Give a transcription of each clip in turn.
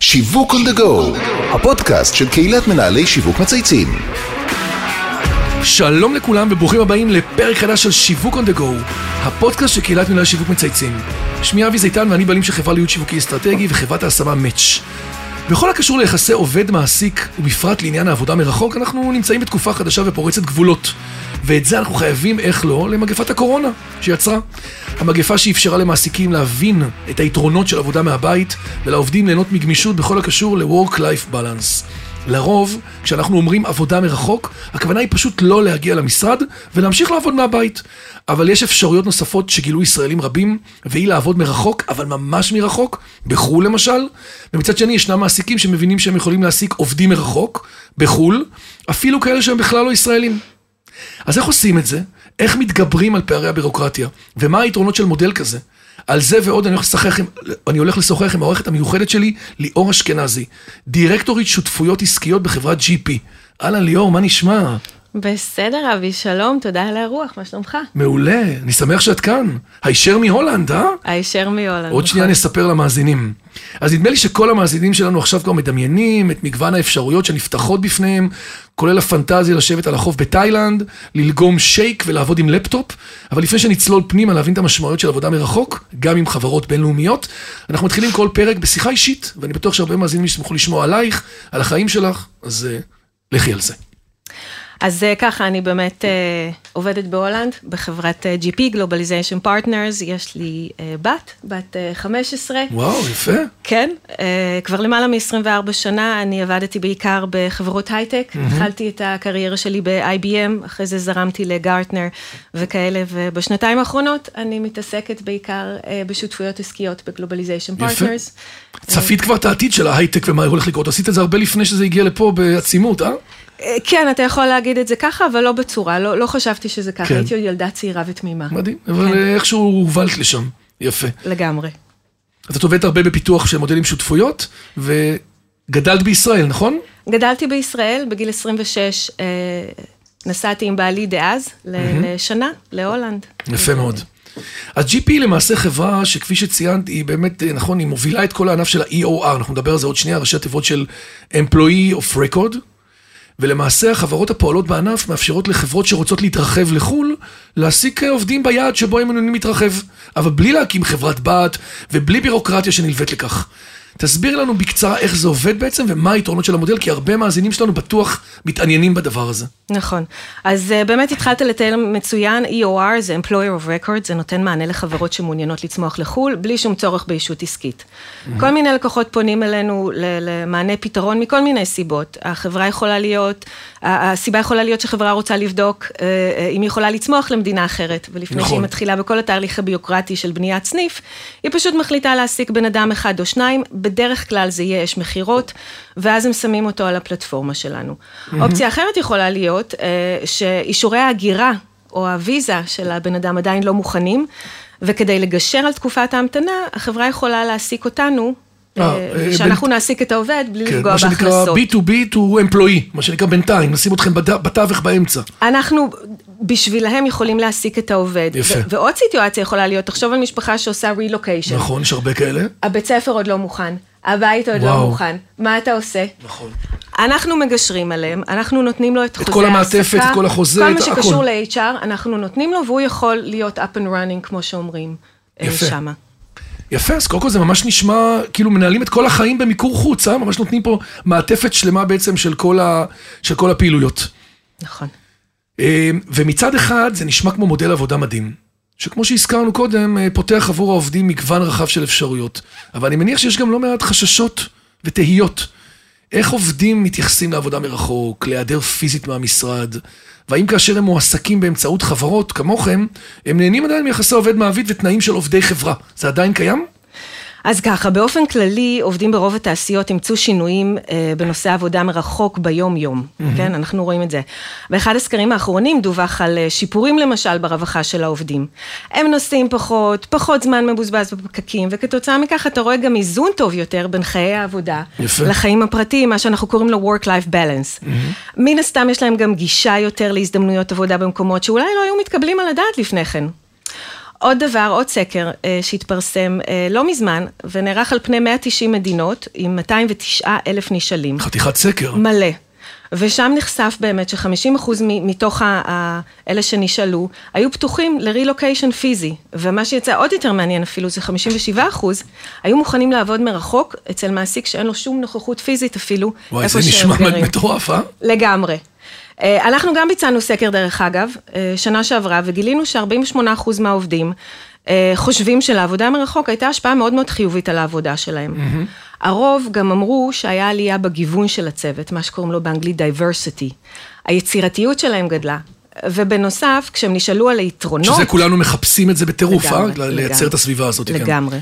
שיווק on the go, הפודקאסט של קהילת מנהלי שיווק מצייצים. שלום לכולם וברוכים הבאים לפרק חדש של שיווק on the go, הפודקאסט של קהילת מנהלי שיווק מצייצים. שמי אבי זיתן ואני בעלים של חברה להיות שיווקי אסטרטגי וחברת ההשמה מאץ'. בכל הקשור ליחסי עובד-מעסיק, ובפרט לעניין העבודה מרחוק, אנחנו נמצאים בתקופה חדשה ופורצת גבולות. ואת זה אנחנו חייבים, איך לא, למגפת הקורונה שיצרה. המגפה שאפשרה למעסיקים להבין את היתרונות של עבודה מהבית, ולעובדים ליהנות מגמישות בכל הקשור ל-work-life balance. לרוב, כשאנחנו אומרים עבודה מרחוק, הכוונה היא פשוט לא להגיע למשרד ולהמשיך לעבוד מהבית. אבל יש אפשרויות נוספות שגילו ישראלים רבים, והיא לעבוד מרחוק, אבל ממש מרחוק, בחו"ל למשל. ומצד שני, ישנם מעסיקים שמבינים שהם יכולים להעסיק עובדים מרחוק, בחו"ל, אפילו כאלה שהם בכלל לא ישראלים. אז איך עושים את זה? איך מתגברים על פערי הבירוקרטיה? ומה היתרונות של מודל כזה? על זה ועוד אני הולך לשוחח עם, אני הולך לשוחח עם העורכת המיוחדת שלי, ליאור אשכנזי, דירקטורית שותפויות עסקיות בחברת GP. אהלן ליאור, מה נשמע? בסדר, אבי, שלום, תודה על האירוח, מה שלומך? מעולה, אני שמח שאת כאן. הישר מהולנד, אה? הישר מהולנד. עוד שנייה נכון. נספר למאזינים. אז נדמה לי שכל המאזינים שלנו עכשיו כבר מדמיינים את מגוון האפשרויות שנפתחות בפניהם, כולל הפנטזיה לשבת על החוף בתאילנד, ללגום שייק ולעבוד עם לפטופ, אבל לפני שנצלול פנימה להבין את המשמעויות של עבודה מרחוק, גם עם חברות בינלאומיות, אנחנו מתחילים כל פרק בשיחה אישית, ואני בטוח שהרבה מאזינים ישמחו לשמוע עלייך, על החיים שלך, אז uh, לכי על זה. אז אה, ככה, אני באמת אה, עובדת בהולנד, בחברת אה, GP, Globalization Partners, יש לי אה, בת, בת אה, 15. וואו, יפה. כן, אה, כבר למעלה מ-24 שנה אני עבדתי בעיקר בחברות הייטק, התחלתי את הקריירה שלי ב-IBM, אחרי זה זרמתי לגארטנר וכאלה, ובשנתיים האחרונות אני מתעסקת בעיקר אה, בשותפויות עסקיות ב-Globalization יפה. Partners. צפית כבר את העתיד של ההייטק ומה הולך לקרות, עשית את זה הרבה לפני שזה הגיע לפה בעצימות, אה? אה, כן, אתה יכול להגיד את זה ככה, אבל לא בצורה, לא, לא חשבתי שזה ככה, כן. הייתי עוד ילדה צעירה ותמימה. מדהים, אבל כן. אה, איכשהו הובלת לשם, יפה. לגמרי. אז את עובדת הרבה בפיתוח של מודלים שותפויות, וגדלת בישראל, נכון? גדלתי בישראל, בגיל 26 אה, נסעתי עם בעלי דאז לשנה להולנד. יפה מאוד. אז GP היא למעשה חברה שכפי שציינת, היא באמת, אה, נכון, היא מובילה את כל הענף של ה-EOR, אנחנו נדבר על זה עוד שנייה, ראשי התיבות של Employee of Record, ולמעשה החברות הפועלות בענף מאפשרות לחברות שרוצות להתרחב לחו"ל, להעסיק אה, עובדים ביעד שבו הם מעוניינים להתרחב, אבל בלי להקים חברת בת ובלי בירוקרטיה שנלווית לכך. תסביר לנו בקצרה איך זה עובד בעצם ומה היתרונות של המודל, כי הרבה מאזינים שלנו בטוח מתעניינים בדבר הזה. נכון. אז uh, באמת התחלת לתאר מצוין, EOR זה Employer of Record, זה נותן מענה לחברות שמעוניינות לצמוח לחו"ל, בלי שום צורך בישות עסקית. כל מיני לקוחות פונים אלינו למענה פתרון מכל מיני סיבות. החברה יכולה להיות, הסיבה יכולה להיות שחברה רוצה לבדוק uh, אם היא יכולה לצמוח למדינה אחרת, ולפני נכון. שהיא מתחילה בכל התהליך הביוקרטי של בניית סניף, היא פשוט מחליטה להעסיק בן אדם אחד או שניים, בדרך כלל זה יהיה אש מכירות, ואז הם שמים אותו על הפלטפורמה שלנו. אופציה אחרת יכולה להיות אה, שאישורי ההגירה או הוויזה של הבן אדם עדיין לא מוכנים, וכדי לגשר על תקופת ההמתנה, החברה יכולה להעסיק אותנו, אה, אה, שאנחנו נעסיק את העובד בלי כן, לפגוע מה שנקרא בהכנסות. B2B to employee, מה שנקרא בינתיים, נשים אתכם בתווך באמצע. אנחנו בשבילהם יכולים להעסיק את העובד. יפה. ועוד סיטואציה יכולה להיות, תחשוב על משפחה שעושה רילוקיישן. נכון, יש הרבה כאלה. הבית ספר עוד לא מוכן, הבית עוד וואו. לא מוכן, מה אתה עושה? נכון. אנחנו מגשרים עליהם, אנחנו נותנים לו את חוזה כל המעטפת, ההעסקה, כל החוזה, כל את מה הכל. שקשור ל-HR, אנחנו נותנים לו והוא יכול להיות up and running, כמו שאומרים, אה, יפה. שמה. יפה, אז קודם כל זה ממש נשמע, כאילו מנהלים את כל החיים במיקור חוץ, אה? ממש נותנים פה מעטפת שלמה בעצם של כל, ה, של כל הפעילויות. נכון. אה, ומצד אחד זה נשמע כמו מודל עבודה מדהים, שכמו שהזכרנו קודם, אה, פותח עבור העובדים מגוון רחב של אפשרויות. אבל אני מניח שיש גם לא מעט חששות ותהיות. איך עובדים מתייחסים לעבודה מרחוק, להיעדר פיזית מהמשרד, והאם כאשר הם מועסקים באמצעות חברות כמוכם, הם נהנים עדיין מיחסי עובד מעביד ותנאים של עובדי חברה. זה עדיין קיים? אז ככה, באופן כללי, עובדים ברוב התעשיות אימצו שינויים אה, בנושא עבודה מרחוק ביום-יום, כן? אנחנו רואים את זה. באחד הסקרים האחרונים דווח על אה, שיפורים למשל ברווחה של העובדים. הם נוסעים פחות, פחות זמן מבוזבז בפקקים, וכתוצאה מכך אתה רואה גם איזון טוב יותר בין חיי העבודה יפה. לחיים הפרטיים, מה שאנחנו קוראים לו Work-Life Balance. מן הסתם יש להם גם גישה יותר להזדמנויות עבודה במקומות שאולי לא היו מתקבלים על הדעת לפני כן. עוד דבר, עוד סקר אה, שהתפרסם אה, לא מזמן, ונערך על פני 190 מדינות, עם 209 אלף נשאלים. חתיכת סקר. מלא. ושם נחשף באמת ש-50% מתוך אלה שנשאלו, היו פתוחים לרילוקיישן פיזי. ומה שיצא עוד יותר מעניין אפילו, זה 57% היו מוכנים לעבוד מרחוק אצל מעסיק שאין לו שום נוכחות פיזית אפילו, וואי, זה נשמע מטורף, אה? לגמרי. אה, אנחנו גם ביצענו סקר דרך אגב, אה, שנה שעברה, וגילינו ש-48% מהעובדים אה, חושבים שלעבודה מרחוק הייתה השפעה מאוד מאוד חיובית על העבודה שלהם. Mm-hmm. הרוב גם אמרו שהיה עלייה בגיוון של הצוות, מה שקוראים לו באנגלית diversity. היצירתיות שלהם גדלה. ובנוסף, כשהם נשאלו על היתרונות... שזה כולנו מחפשים את זה בטירוף, אה? לייצר את הסביבה הזאת. כן. לגמרי.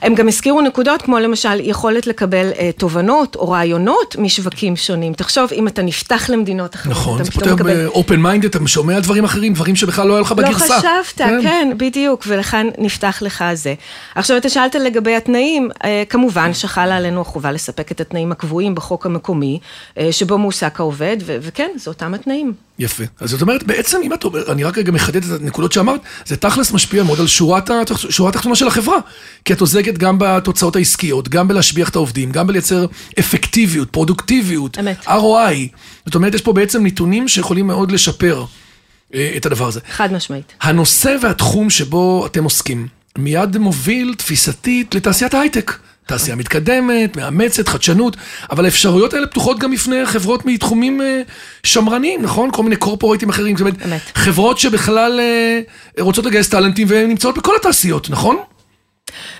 כן. הם גם הזכירו נקודות כמו למשל יכולת לקבל אה, תובנות או רעיונות משווקים שונים. תחשוב, אם אתה נפתח למדינות אחרות, נכון, זה פותר מקבל... open mind, אתה שומע דברים אחרים, דברים שבכלל לא היה לך לא בגרסה. לא חשבת, כן. כן, בדיוק, ולכאן נפתח לך זה. עכשיו, אתה שאלת לגבי התנאים, אה, כמובן שחלה עלינו החובה לספק את התנאים הקבועים בחוק המקומי, אה, שבו מועסק העובד, וכן, זה אותם התנאים. יפה. אז זאת אומרת, בעצם, אם את אומרת, אני רק רגע מחדד את הנקודות שאמרת, זה תכלס משפיע מאוד על שורת התחתונה של החברה. כי את עוזגת גם בתוצאות העסקיות, גם בלהשביח את העובדים, גם בלייצר אפקטיביות, פרודוקטיביות, אמת. ROI. זאת אומרת, יש פה בעצם נתונים שיכולים מאוד לשפר אה, את הדבר הזה. חד משמעית. הנושא והתחום שבו אתם עוסקים, מיד מוביל תפיסתית לתעשיית ההייטק. תעשייה מתקדמת, מאמצת, חדשנות, אבל האפשרויות האלה פתוחות גם בפני חברות מתחומים אה, שמרניים, נכון? כל מיני קורפורטים אחרים. אמת. חברות שבכלל אה, רוצות לגייס טאלנטים והן נמצאות בכל התעשיות, נכון?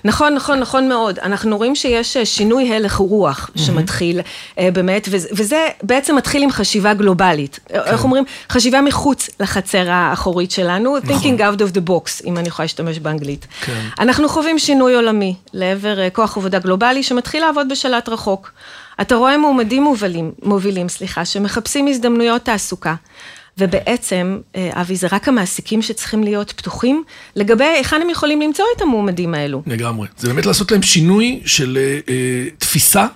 נכון, נכון, נכון מאוד. אנחנו רואים שיש אה, שינוי הלך רוח שמתחיל אה, באמת, וזה בעצם מתחיל עם חשיבה גלובלית. כן. איך אומרים? חשיבה מחוץ לחצר האחורית שלנו, נכון. thinking out of the box, אם אני יכולה להשתמש באנגלית. כן. אנחנו חווים שינוי עולמי לעבר אה, כוח עבודה גלובלי שמתחיל לעבוד בשלט רחוק. אתה רואה מועמדים מובילים, מובילים, סליחה, שמחפשים הזדמנויות תעסוקה. ובעצם, אה, אבי, זה רק המעסיקים שצריכים להיות פתוחים לגבי היכן הם יכולים למצוא את המועמדים האלו. לגמרי. זה באמת לעשות להם שינוי של אה, אה, תפיסה.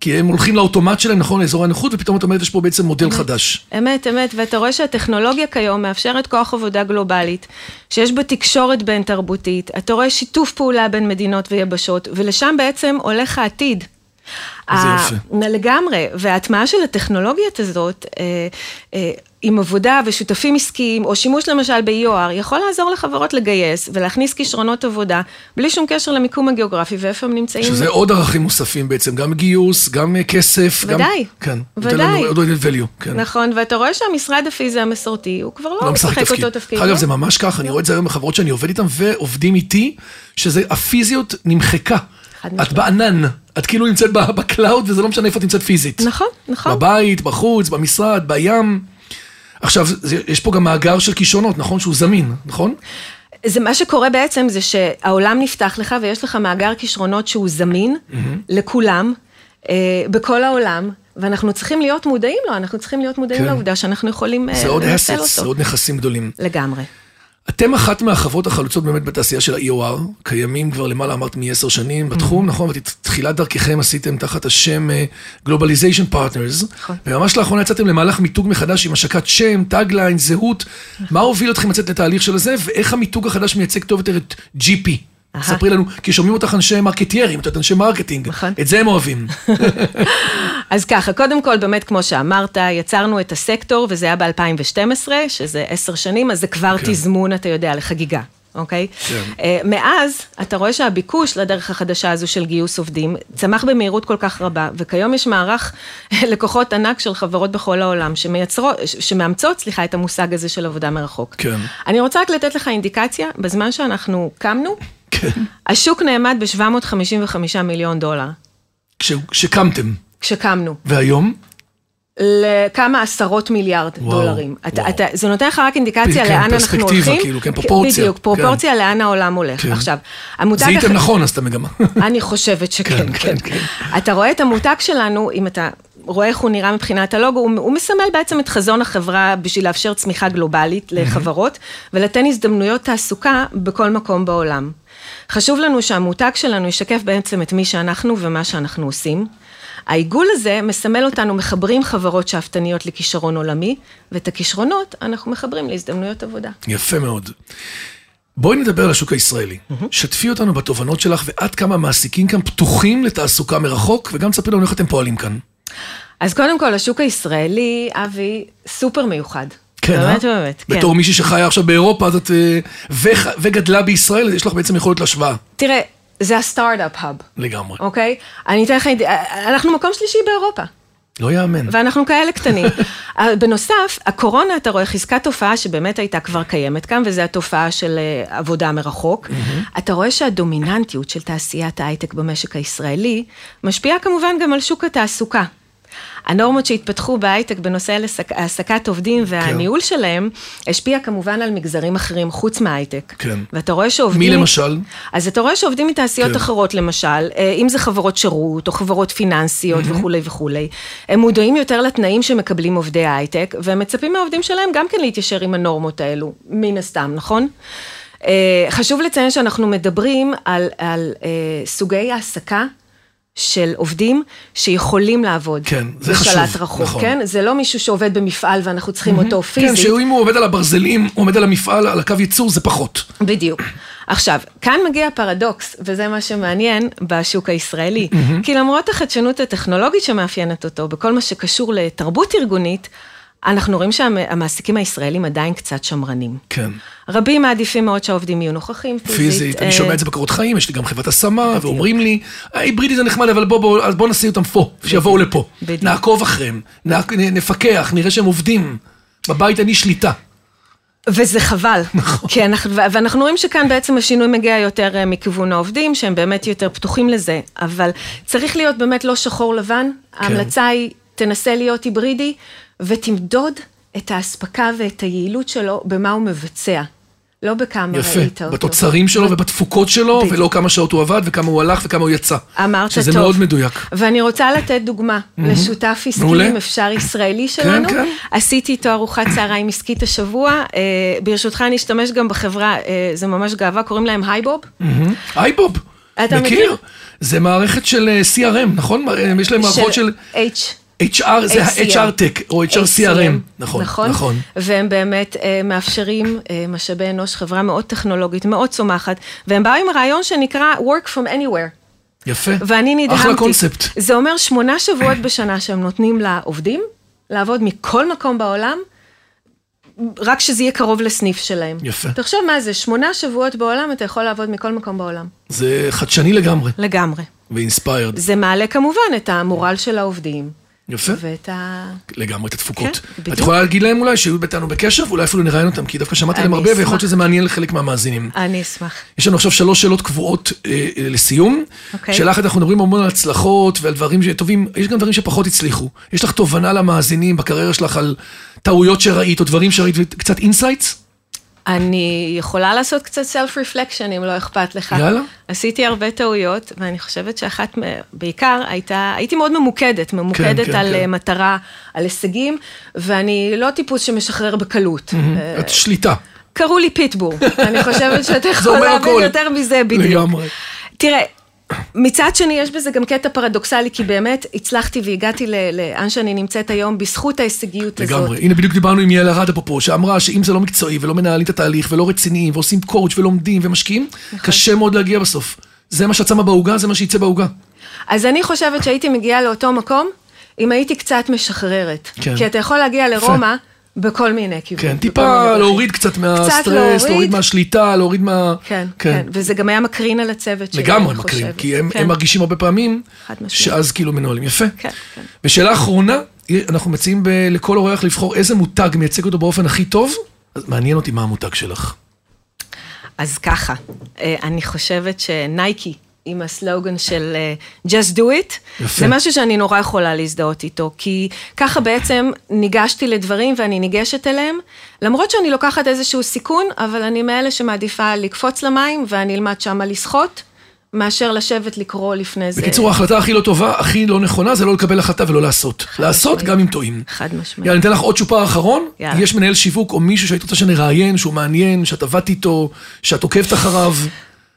כי הם הולכים לאוטומט שלהם, נכון, לאזור הנוחות, ופתאום אתה אומר, יש פה בעצם מודל אמת, חדש. אמת, אמת, ואתה רואה שהטכנולוגיה כיום מאפשרת כוח עבודה גלובלית, שיש בה תקשורת בין תרבותית, אתה רואה שיתוף פעולה בין מדינות ויבשות, ולשם בעצם הולך העתיד. זה יפה. לגמרי, וההטמעה של הטכנולוגיות הזאת, אה, עם עבודה ושותפים עסקיים, או שימוש למשל ב-EOR, יכול לעזור לחברות לגייס ולהכניס כישרונות עבודה, בלי שום קשר למיקום הגיאוגרפי ואיפה הם נמצאים. שזה עוד ערכים מוספים בעצם, גם גיוס, גם אה, כסף. ודאי, גם, כן, ודאי. עוד עוד value, כן. נכון, ואתה רואה שהמשרד הפיזי המסורתי, הוא כבר לא, לא משחק תפקיד. אותו תפקיד. אגב, לא? זה ממש ככה, אני רואה את זה היום בחברות שאני עובד איתן ועובדים איתי, שזה, הפיזיות נמחקה. את בענן, את כאילו נמצאת ב cloud וזה לא משנה איפה את נמצאת פיזית. נכון, נכון. בבית, בחוץ, במשרד, בים. עכשיו, יש פה גם מאגר של כישרונות, נכון? שהוא זמין, נכון? זה מה שקורה בעצם, זה שהעולם נפתח לך ויש לך מאגר כישרונות שהוא זמין mm-hmm. לכולם, אה, בכל העולם. ואנחנו צריכים להיות מודעים לו, אנחנו צריכים להיות מודעים כן. לעובדה שאנחנו יכולים לנצל אותו. זה עוד assets, זה עוד נכסים גדולים. לגמרי. אתם אחת מהחברות החלוצות באמת בתעשייה של ה-EOR, קיימים כבר למעלה, אמרת, מעשר שנים בתחום, mm-hmm. נכון? ותחילת דרככם עשיתם תחת השם uh, Globalization Partners, נכון. וממש לאחרונה יצאתם למהלך מיתוג מחדש עם השקת שם, טאגליין, זהות. נכון. מה הוביל אתכם לצאת לתהליך של זה, ואיך המיתוג החדש מייצג טוב יותר את GP? ספרי לנו, כי שומעים אותך אנשי מרקטיירים, את יודעת, אנשי marketing. נכון. את זה הם אוהבים. אז ככה, קודם כל, באמת, כמו שאמרת, יצרנו את הסקטור, וזה היה ב-2012, שזה עשר שנים, אז זה כבר כן. תזמון, אתה יודע, לחגיגה. אוקיי? כן. Uh, מאז, אתה רואה שהביקוש לדרך החדשה הזו של גיוס עובדים צמח במהירות כל כך רבה, וכיום יש מערך לקוחות ענק של חברות בכל העולם שמייצרות, שמאמצות, סליחה, את המושג הזה של עבודה מרחוק. כן. אני רוצה רק לתת לך אינדיקציה, בזמן שאנחנו קמנו, כן. השוק נעמד ב-755 מיליון דולר. כשקמתם. כשקמנו. והיום? לכמה עשרות מיליארד וואו, דולרים. וואו. אתה, אתה, זה נותן לך רק אינדיקציה כן, לאן אנחנו הולכים. כאילו, כן, פרופורציה. בדיוק, פרופורציה כן. לאן העולם הולך. כן. עכשיו, המותג... זיהיתם הח... נכון, אז אתה מגמה. אני חושבת שכן, כן, כן. כן. אתה רואה את המותג שלנו, אם אתה רואה איך הוא נראה מבחינת הלוגו, הוא, הוא מסמל בעצם את חזון החברה בשביל לאפשר צמיחה גלובלית לחברות, ולתן הזדמנויות תעסוקה בכל מקום בעולם. חשוב לנו שהמותג שלנו ישקף בעצם את מי שאנחנו ומה שאנחנו עושים. העיגול הזה מסמל אותנו מחברים חברות שאפתניות לכישרון עולמי, ואת הכישרונות אנחנו מחברים להזדמנויות עבודה. יפה מאוד. בואי נדבר על השוק הישראלי. שתפי אותנו בתובנות שלך ועד כמה המעסיקים כאן פתוחים לתעסוקה מרחוק, וגם תספרי לנו איך אתם פועלים כאן. אז קודם כל, השוק הישראלי, אבי, סופר מיוחד. כן, באמת, אה? באמת, כן. בתור מישהי שחיה עכשיו באירופה, אז את... אה, וח- וגדלה בישראל, יש לך בעצם יכולת להשוואה. תראה, זה הסטארט-אפ האב, לגמרי. אוקיי? אני אתן לך, אנחנו מקום שלישי באירופה. לא יאמן. ואנחנו כאלה קטנים. בנוסף, הקורונה, אתה רואה, חיזקה תופעה שבאמת הייתה כבר קיימת כאן, וזו התופעה של אה, עבודה מרחוק. אתה רואה שהדומיננטיות של תעשיית ההייטק במשק הישראלי, משפיעה כמובן גם על שוק התעסוקה. הנורמות שהתפתחו בהייטק בנושא העסק- העסקת עובדים והניהול שלהם, השפיע כמובן על מגזרים אחרים חוץ מההייטק. כן. ואתה רואה שעובדים... מי למשל? אז אתה רואה שעובדים מתעשיות כן. אחרות, למשל, אה, אם זה חברות שירות או חברות פיננסיות וכולי וכולי, הם מודעים יותר לתנאים שמקבלים עובדי ההייטק, והם מצפים מהעובדים שלהם גם כן להתיישר עם הנורמות האלו, מן הסתם, נכון? אה, חשוב לציין שאנחנו מדברים על, על אה, סוגי העסקה. של עובדים שיכולים לעבוד כן, זה בשלט חשוב, רחוק, נכון. כן? זה לא מישהו שעובד במפעל ואנחנו צריכים אותו כן, פיזית. שאם הוא עובד על הברזלים, הוא עומד על המפעל, על הקו ייצור, זה פחות. בדיוק. עכשיו, כאן מגיע הפרדוקס, וזה מה שמעניין בשוק הישראלי. כי למרות החדשנות הטכנולוגית שמאפיינת אותו, בכל מה שקשור לתרבות ארגונית, אנחנו רואים שהמעסיקים הישראלים עדיין קצת שמרנים. כן. רבים מעדיפים מאוד שהעובדים יהיו נוכחים פיזית. פיזית, אני אה, שומע את זה בקורות חיים, יש לי גם חברת השמה, ואומרים לי, ההיברידי זה נחמד, אבל בוא, בוא, אז בוא נשים אותם פה, שיבואו לפה. נעקוב אחריהם, נפקח, נראה שהם עובדים. בבית אין לי שליטה. וזה חבל. נכון. כי אנחנו, ואנחנו רואים שכאן בעצם השינוי מגיע יותר אה, מכיוון העובדים, שהם באמת יותר פתוחים לזה, אבל צריך להיות באמת לא שחור לבן. כן. ההמלצה היא, תנסה להיות היברידי, ותמדוד את האספקה ואת היעילות שלו במה הוא מבצע. לא בכמה יפה, ראית אותו. בתוצרים שלו ובתפוקות שלו, בדיוק. ולא כמה שעות הוא עבד וכמה הוא הלך וכמה הוא יצא. אמרת שזה טוב. מאוד מדויק. ואני רוצה לתת דוגמה לשותף עסקי. אם אפשר, ישראלי שלנו. כן. עשיתי איתו ארוחת צהריים עסקית השבוע. אה, ברשותך, אני אשתמש גם בחברה, אה, זה ממש גאווה, קוראים להם הייבוב. הייבוב, אתה מכיר? מכיר? זה מערכת של אה, CRM, נכון? יש להם מערכות של... H. HR, זה HCM. ה-HR Tech, או HR CRM. נכון, נכון. והם באמת אה, מאפשרים אה, משאבי אנוש, חברה מאוד טכנולוגית, מאוד צומחת, והם באו עם רעיון שנקרא Work from Anywhere. יפה. ואני נדהמתי. אחלה קונספט. זה אומר שמונה שבועות בשנה שהם נותנים לעובדים לעבוד מכל מקום בעולם, רק שזה יהיה קרוב לסניף שלהם. יפה. תחשוב מה זה, שמונה שבועות בעולם אתה יכול לעבוד מכל מקום בעולם. זה חדשני לגמרי, לגמרי. ו inspired. זה מעלה כמובן את המורל של העובדים. יפה. ואת ה... לגמרי את התפוקות. כן, בדיוק. את יכולה להגיד להם אולי שיהיו איתנו בקשר, ואולי אפילו נראיין אותם, כי דווקא שמעתי אני הרבה, ויכול להיות. שזה מעניין לחלק מהמאזינים. אני אשמח. יש לנו עכשיו שלוש שאלות קבועות אה, אה, לסיום. אוקיי. שאלה אחת, אנחנו מדברים המון על הצלחות ועל דברים שטובים, יש גם דברים שפחות הצליחו. יש לך תובנה למאזינים בקריירה שלך על טעויות שראית, או דברים שראית, וקצת insights? אני יכולה לעשות קצת self-reflection אם לא אכפת לך. יאללה. עשיתי הרבה טעויות, ואני חושבת שאחת, בעיקר הייתה, הייתי מאוד ממוקדת, ממוקדת כן, על כן. אה, מטרה, על הישגים, ואני לא טיפוס שמשחרר בקלות. אה, את שליטה. קראו לי פיטבור, אני חושבת שאתה יכול להבין. יותר מזה בדיוק. לגמרי. תראה, מצד שני, יש בזה גם קטע פרדוקסלי, כי באמת הצלחתי והגעתי לאן שאני נמצאת היום בזכות ההישגיות הזאת. לגמרי. הנה בדיוק דיברנו עם יעל ארד אפרופו, שאמרה שאם זה לא מקצועי ולא מנהלים את התהליך ולא רציניים ועושים קואוץ' ולומדים ומשקיעים, נכון. קשה מאוד להגיע בסוף. זה מה שאת שמה בעוגה, זה מה שיצא בעוגה. אז אני חושבת שהייתי מגיעה לאותו מקום, אם הייתי קצת משחררת. כן. כי אתה יכול להגיע לרומא בכל מיני כיוונים. כן, טיפה. להוריד קצת מהסטרס, להוריד. מהשליטה, להוריד מה... כן, כן, וזה גם היה מקרין על הצוות שלי, לגמרי אני מקרין, חושבת. כי הם, כן. הם מרגישים הרבה פעמים. שאז כאילו מנוהלים. יפה. כן, כן. ושאלה אחרונה, אנחנו מציעים לכל אורח לבחור איזה מותג מייצג אותו באופן הכי טוב, אז מעניין אותי מה המותג שלך. אז ככה, אה, אני חושבת שנייקי, עם הסלוגן של אה, Just do it, יפה. זה משהו שאני נורא יכולה להזדהות איתו, כי ככה בעצם ניגשתי לדברים ואני ניגשת אליהם, למרות שאני לוקחת איזשהו סיכון, אבל אני מאלה שמעדיפה לקפוץ למים ואני אלמד שמה לשחות, מאשר לשבת לקרוא לפני זה. בקיצור, ההחלטה הכי לא טובה, הכי לא נכונה, זה לא לקבל החלטה ולא לעשות. לעשות משמעית. גם אם טועים. חד משמעית. יאללה, ניתן לך עוד צ'ופר אחרון. יאללה. יש מנהל שיווק או מישהו שהיית רוצה שנראיין, שהוא מעניין, שאת עבדת איתו, שאת עוקבת אחריו.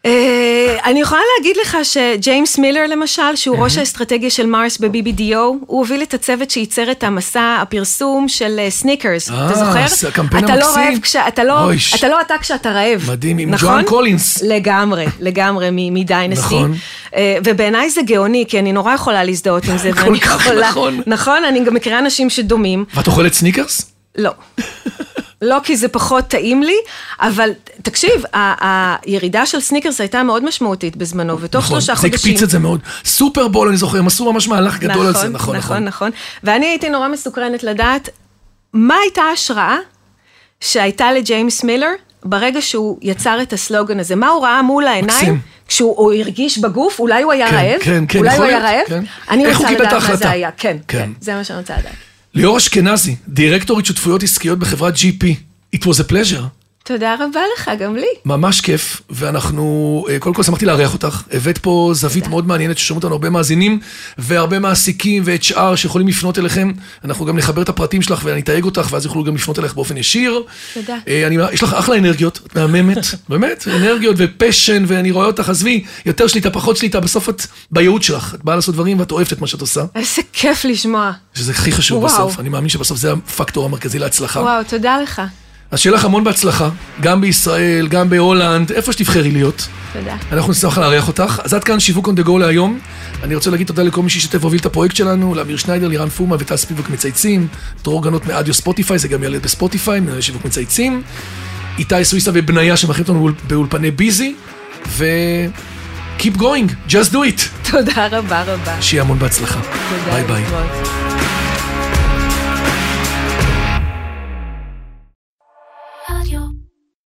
אה, אני יכולה להגיד לך שג'יימס מילר למשל, שהוא ראש האסטרטגיה של מארס ב-BBDO, הוא הוביל את הצוות שייצר את המסע הפרסום של אה, סניקרס, אתה אה, זוכר? זה הקמפיין אתה לא המקסים. אתה לא, אתה לא אתה כשאתה רעב. מדהים, עם נכון? ג'ואן קולינס. לגמרי, לגמרי, מ Dynasty. נכון. אה, ובעיניי זה גאוני, כי אני נורא יכולה להזדהות עם זה. כל כך נכון. נכון, אני גם מכירה אנשים שדומים. ואת אוכלת סניקרס? לא. לא כי זה פחות טעים לי, אבל תקשיב, ה- הירידה של סניקרס הייתה מאוד משמעותית בזמנו, ותוך נכון, שלושה זה חודשים... הקפיץ את זה מאוד. סופרבול, אני זוכר, הם עשו ממש מהלך גדול על זה, נכון, נכון, נכון. נכון. ואני הייתי נורא מסוקרנת לדעת מה הייתה ההשראה שהייתה לג'יימס מילר ברגע שהוא יצר את הסלוגן הזה. מה הוא ראה מול העיניים? מקסים. כשהוא הוא הרגיש בגוף, אולי הוא היה כן, רעב? כן, כן, אולי הוא היה רעב? כן. אני רוצה לדעת מה? זה היה. כן, כן. כן, זה מה שאני רוצה לדעת. ליאור אשכנזי, דירקטורית שותפויות עסקיות בחברת GP. It was a pleasure. תודה רבה לך, גם לי. ממש כיף, ואנחנו, אה, קודם כל שמחתי לארח אותך, הבאת פה זווית מאוד מעניינת ששומעים אותנו הרבה מאזינים, והרבה מעסיקים ו-HR שיכולים לפנות אליכם, אנחנו גם נחבר את הפרטים שלך ואני אתייג אותך, ואז יוכלו גם לפנות אליך באופן ישיר. תודה. אה, אני, יש לך אחלה אנרגיות, את מהממת, באמת, אנרגיות ופשן, ואני רואה אותך, עזבי, יותר שליטה, פחות שליטה, בסוף את בייעוד שלך, את באה לעשות דברים ואת אוהבת את מה שאת עושה, איזה כיף לשמוע. שזה הכי חשוב וואו. בסוף, אני מאמין שבסוף זה הפקטור המרכזי להצלחה. וואו, תודה לך. אז שיהיה לך המון בהצלחה, גם בישראל, גם בהולנד, איפה שתבחרי להיות. תודה. אנחנו נשמח לארח אותך. אז עד כאן שיווק on the go להיום. אני רוצה להגיד תודה לכל מי שהשתתף והוביל את הפרויקט שלנו, לאמיר שניידר, לירן פומה וטל ספיבוק מצייצים, דרור גנות מאודיו ספוטיפיי, זה גם יעלה בספוטיפיי, מנהל שיווק מצייצים, איתי סוויסה ובניה שמקליט אותנו באול- באולפני ביזי, ו... Keep going, just do it. תודה רבה רבה. שיהיה המון בהצלחה. תודה. ביי ביי.